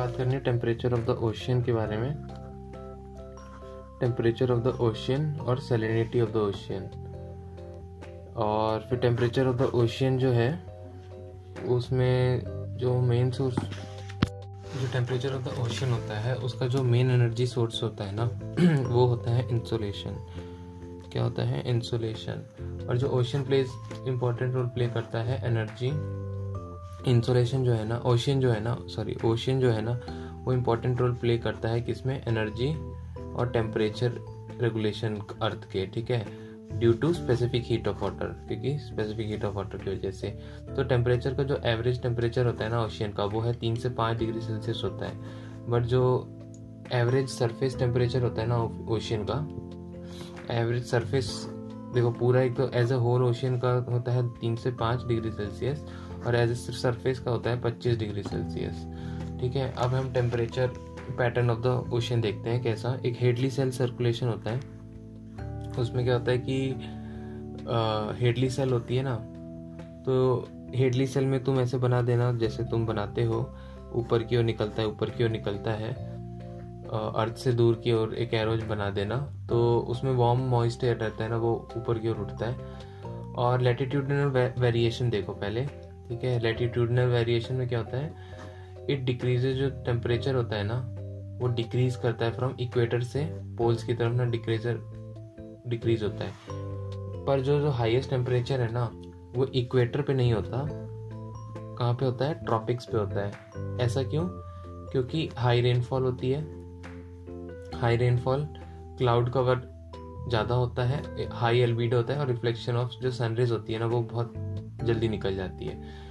बात करनी है टेम्परेचर ऑफ़ द ओशियन के बारे में। टेम्परेचर ऑफ़ द ओशियन और सेलिनिटी ऑफ़ द ओशियन और फिर टेम्परेचर ऑफ़ द ओशियन जो है, उसमें जो मेन सोर्स जो टेम्परेचर ऑफ़ द ओशियन होता है, उसका जो मेन एनर्जी सोर्स होता है ना, वो होता है इंसुलेशन क्या होता है? इंसुलेशन और जो ocean plays important role play करता है एनर्जी इंसुलेशन जो है ना ओशियन जो है ना सॉरी ओशियन जो है ना, वो इम्पोर्टेंट रोल प्ले करता है किसमें? एनर्जी और टेम्परेचर रेगुलेशन अर्थ के, ठीक है? Due to specific heat of water क्योंकि स्पेसिफिक हीट ऑफ़ वाटर की वजह से। तो टेम्परेचर का जो एवरेज टेम्परेचर होता है ना ओशियन का, वो है तीन से पाँच डिग्री सेल्सियस होता है। बट जो एवरेज सरफेस टेम्परेचर होता है ना ओशियन का एवरेज सरफेस देखो पूरा एक तो एज अ होल ओशियन का होता है तीन से पाँच डिग्री सेल्सियस और एज सरफेस का होता है पच्चीस डिग्री सेल्सियस। ठीक है, अब हम temperature pattern of the ocean देखते हैं कैसा। एक हेडली सेल सर्कुलेशन होता है। उसमें क्या होता है कि हेडली सेल होती है ना तो हेडली सेल में तुम ऐसे बना देना जैसे तुम बनाते हो। ऊपर की ओर निकलता है, ऊपर की ओर निकलता है। अर्थ से दूर की ओर एक एरोज बना देना। तो उसमें वार्म मॉइस्ट एयर रहता है ना, वो ऊपर की ओर उठता है। और लेटीट्यूडनल वेरिएशन देखो पहले। ठीक है लेटीट्यूडनल वेरिएशन में क्या होता है? इट डिक्रीजेज जो टेम्परेचर होता है ना, वो डिक्रीज करता है फ्रॉम इक्वेटर से पोल्स की तरफ़ ना डिक्रीजर डिक्रीज होता है। पर जो जो हाईएस्ट टेम्परेचर है ना, वो इक्वेटर पे नहीं होता। कहाँ पे होता है? ट्रॉपिक्स पे होता है। ऐसा क्यों? क्योंकि हाई रेनफॉल होती है। हाई रेनफॉल क्लाउड कवर ज़्यादा होता है हाई एलबीडो होता है और रिफ्लेक्शन ऑफ़ जो सनरेज होती है ना, वो बहुत जल्दी निकल जाती है।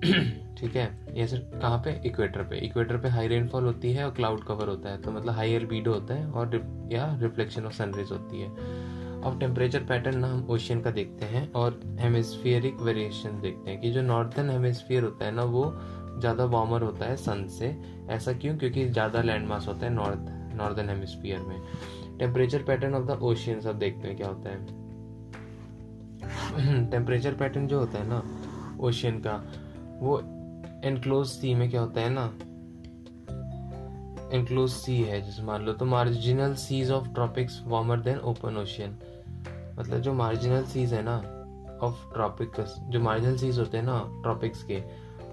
ठीक है? ये सर कहाँ पे? इक्वेटर पे। इक्वेटर पे हाई रेनफॉल होती है और क्लाउड कवर होता है। तो मतलब हाई एलबीडो होता है और या रिफ्लेक्शन ऑफ़ सनरेज होती है। अब टेम्परेचर पैटर्न ना हम ओशियन का देखते हैं और हेमिस्फियरिक वेरिएशन देखते हैं कि जो नॉर्थन हेमिस्फियर होता है ना, वो ज़्यादा वार्मर होता है सन से। ऐसा क्यों? क्योंकि ज़्यादा लैंड मास होता है नॉर्थ नॉर्दर्न हेमिस्फियर में। Temperature pattern of the ocean सब देखते हैं क्या होता है। टेम्परेचर पैटर्न जो होता है ना, ओशियन का, वो एनक्लोज सी में क्या होता है ना? एनक्लोज सी है, जैसे मान लो तो marginal seas of tropics warmer than open ocean मतलब जो मार्जिनल सीज है ना ऑफ़ ट्रॉपिक्स जो मार्जिनल सीज होते हैं ना ट्रॉपिक्स के,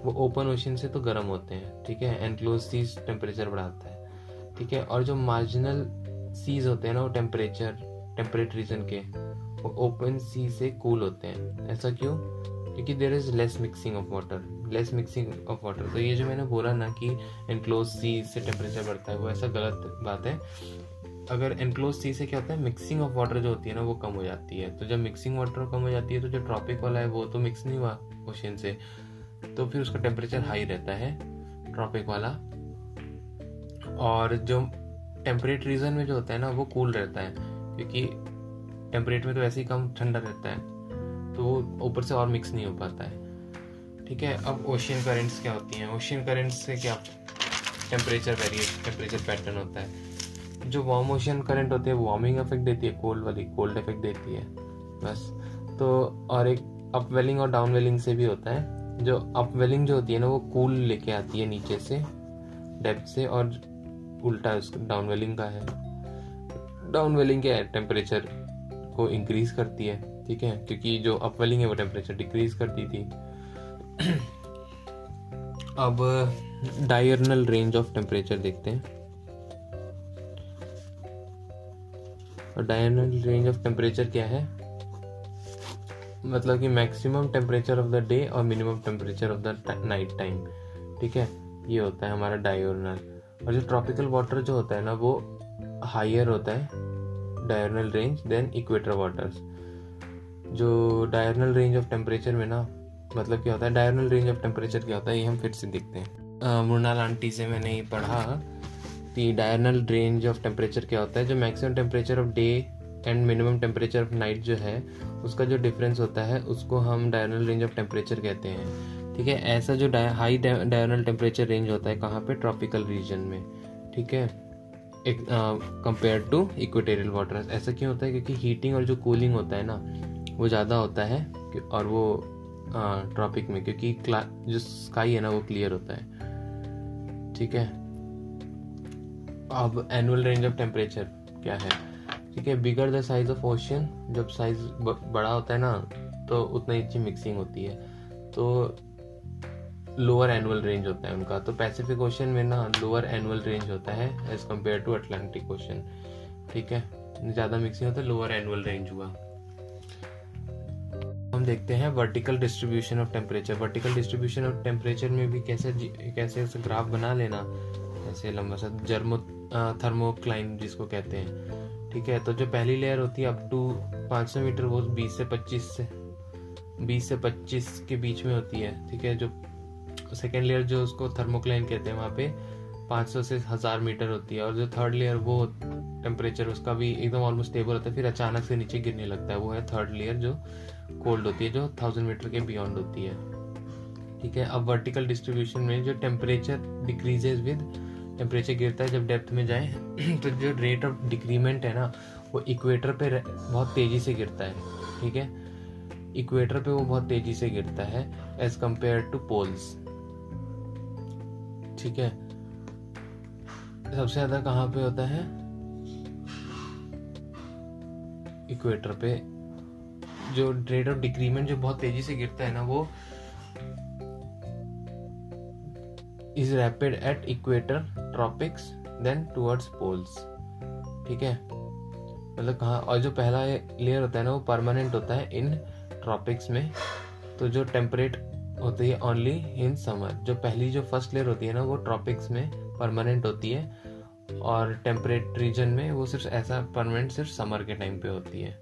वो ओपन ओशियन से तो गर्म होते हैं, ठीक है? एनक्लोज सीज टेम्परेचर बढ़ाता है, ठीक है? और जो मार्जिनल सीज होते हैं ना, वो टेम्परेचर टेम्परेट रीजन के ओपन सी से कूल होते हैं। ऐसा क्यों? क्योंकि there is less mixing of water less mixing of water तो ये जो मैंने बोला ना कि एनक्लोज सी से टेम्परेचर बढ़ता है, वो ऐसा गलत बात है। अगर एनक्लोज सी से क्या होता है? मिक्सिंग ऑफ़ वाटर जो होती है ना, वो कम हो जाती है। तो जब मिक्सिंग वाटर कम हो जाती है तो जो ट्रॉपिक वाला है, वो तो मिक्स नहीं हुआ ओशन से। तो फिर उसका टेम्परेचर हाई रहता है ट्रॉपिक वाला। और जो टेम्परेट रीजन में जो होता है ना, वो कूल रहता है। क्योंकि टेम्परेट में तो ऐसे ही कम ठंडा रहता है तो वो ऊपर से और मिक्स नहीं हो पाता है। ठीक है, अब ओशियन करेंट्स क्या होती हैं? ओशियन करेंट्स से क्या टेम्परेचर वेरिएट टेम्परेचर पैटर्न होता है? जो वार्म ओशियन करंट होते हैं वार्मिंग इफ़ेक्ट देती है कोल्ड वाली कोल्ड इफ़ेक्ट देती है, बस। तो और एक अपवेलिंग और डाउनवेलिंग से भी होता है। जो अपवेलिंग जो होती है ना, वो कूल लेके आती है नीचे से डेप्थ से, और उल्टा उसका डाउनवेलिंग का है। डाउन वेलिंग क्या है? टेम्परेचर को इंक्रीज करती है, ठीक है? क्योंकि जो अप वेलिंग है, वो टेम्परेचर डिक्रीज करती थी। अब डायरनल रेंज ऑफ़ टेम्परेचर देखते हैं। डायरनल रेंज ऑफ़ टेम्परेचर क्या है? मतलब कि maximum temperature of the day और minimum temperature of the night time ठीक है? ये होता है हमारा डायोरनल और जो ट्रॉपिकल वाटर जो होता है ना, वो हाइयर होता है। Diurnal range than equator waters जो डायरनल रेंज ऑफ़ टेम्परेचर में ना मतलब क्या होता है डायरनल रेंज ऑफ़ टेम्परेचर क्या होता है, ये हम फिर से देखते हैं। मृणाल आंटी से मैंने ये पढ़ा कि डायरनल रेंज ऑफ़ टेम्परेचर क्या होता है, जो maximum temperature of day and minimum temperature of night जो है, उसका जो डिफरेंस होता है, उसको हम डायरनल रेंज ऑफ़ टेम्परेचर कहते हैं। ठीक है, ऐसा जो हाई डायरनल टेम्परेचर रेंज होता है कहाँ पे ट्रॉपिकल रीजन में। ठीक है? कंपेयर टू इक्वेटेरियल वाटर ऐसा क्यों होता है? क्योंकि हीटिंग और जो कूलिंग होता है ना, वो ज़्यादा होता है और वो ट्रॉपिक में, क्योंकि जो स्काई है ना, वो क्लियर होता है। ठीक है? अब एनुअल रेंज ऑफ़ टेम्परेचर क्या है? ठीक है bigger the size of ocean जब साइज़ बड़ा होता है ना तो उतना ही अच्छी मिक्सिंग होती है। तो लोअर एनुअल रेंज होता है उनका। तो पैसिफिक ओशन में ना लोअर एनुअल रेंज होता है as compare to Atlantic ocean ठीक है? ज़्यादा मिक्सिंग होता है लोअर एनुअल रेंज हुआ। हम देखते हैं vertical distribution of temperature vertical distribution of temperature में भी कैसे कैसे ग्राफ बना लेना? ऐसे लंबा सा जर्मो थर्मोक्लाइन जिसको कहते हैं। ठीक है? तो जो पहली लेयर होती है अप टू 500 मीटर, वो 20 से 25 से 20 से 25 के बीच में होती है। ठीक है? जो सेकेंड लेयर जो उसको थर्मोक्लाइन कहते हैं वहाँ पे 500 से हज़ार मीटर होती है और जो थर्ड लेयर वो टेम्परेचर उसका भी एकदम ऑलमोस्ट स्टेबल होता है, फिर अचानक से नीचे गिरने लगता है। वो है थर्ड लेयर जो कोल्ड होती है, जो थाउज़ेंड मीटर के बियॉन्ड होती है। ठीक है, अब वर्टिकल डिस्ट्रीब्यूशन में जो टेम्परेचर डिक्रीजेज विद टेम्परेचर गिरता है, जब डेप्थ में जाए तो जो रेट ऑफ़ डिक्रीमेंट है ना, वो इक्वेटर पे बहुत तेज़ी से गिरता है। ठीक है इक्वेटर पे वो बहुत तेज़ी से गिरता है एज कंपेयर टू पोल्स ठीक है। सबसे ज़्यादा कहाँ पे होता है? इक्वेटर पे। जो रेट ऑफ़ डिक्रीमेंट जो बहुत तेज़ी से गिरता है ना, वो is rapid at equator tropics than towards poles ठीक है? मतलब कहाँ, और जो पहला लेयर होता है ना, वो परमानेंट होता है इन ट्रॉपिक्स में। तो जो टेम्परेट होती है ओनली इन समर जो पहली जो फ़र्स्ट लेयर होती है ना, वो ट्रॉपिक्स में परमानेंट होती है और टेम्परेट रीजन में वो सिर्फ़ ऐसा परमानेंट सिर्फ़ समर के टाइम पे होती है।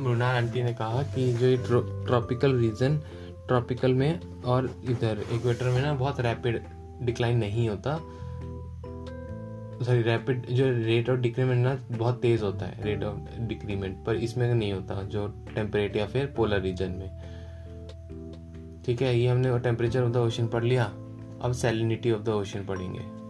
मृणाल आंटी ने कहा कि जो ये ट्रॉपिकल रीजन ट्रॉपिकल में और इधर इक्वेटर में ना बहुत रैपिड डिक्लाइन नहीं होता। सॉरी रैपिड जो रेट ऑफ़ डिक्रीमेंट ना बहुत तेज होता है रेट ऑफ़ डिक्रीमेंट पर इसमें नहीं होता, जो टेम्परेट या फिर पोलर रीजन में। ठीक है, ये हमने टेम्परेचर ऑफ़ द ओशन पढ़ लिया। अब सैलिनिटी ऑफ़ द ओशन पढ़ेंगे।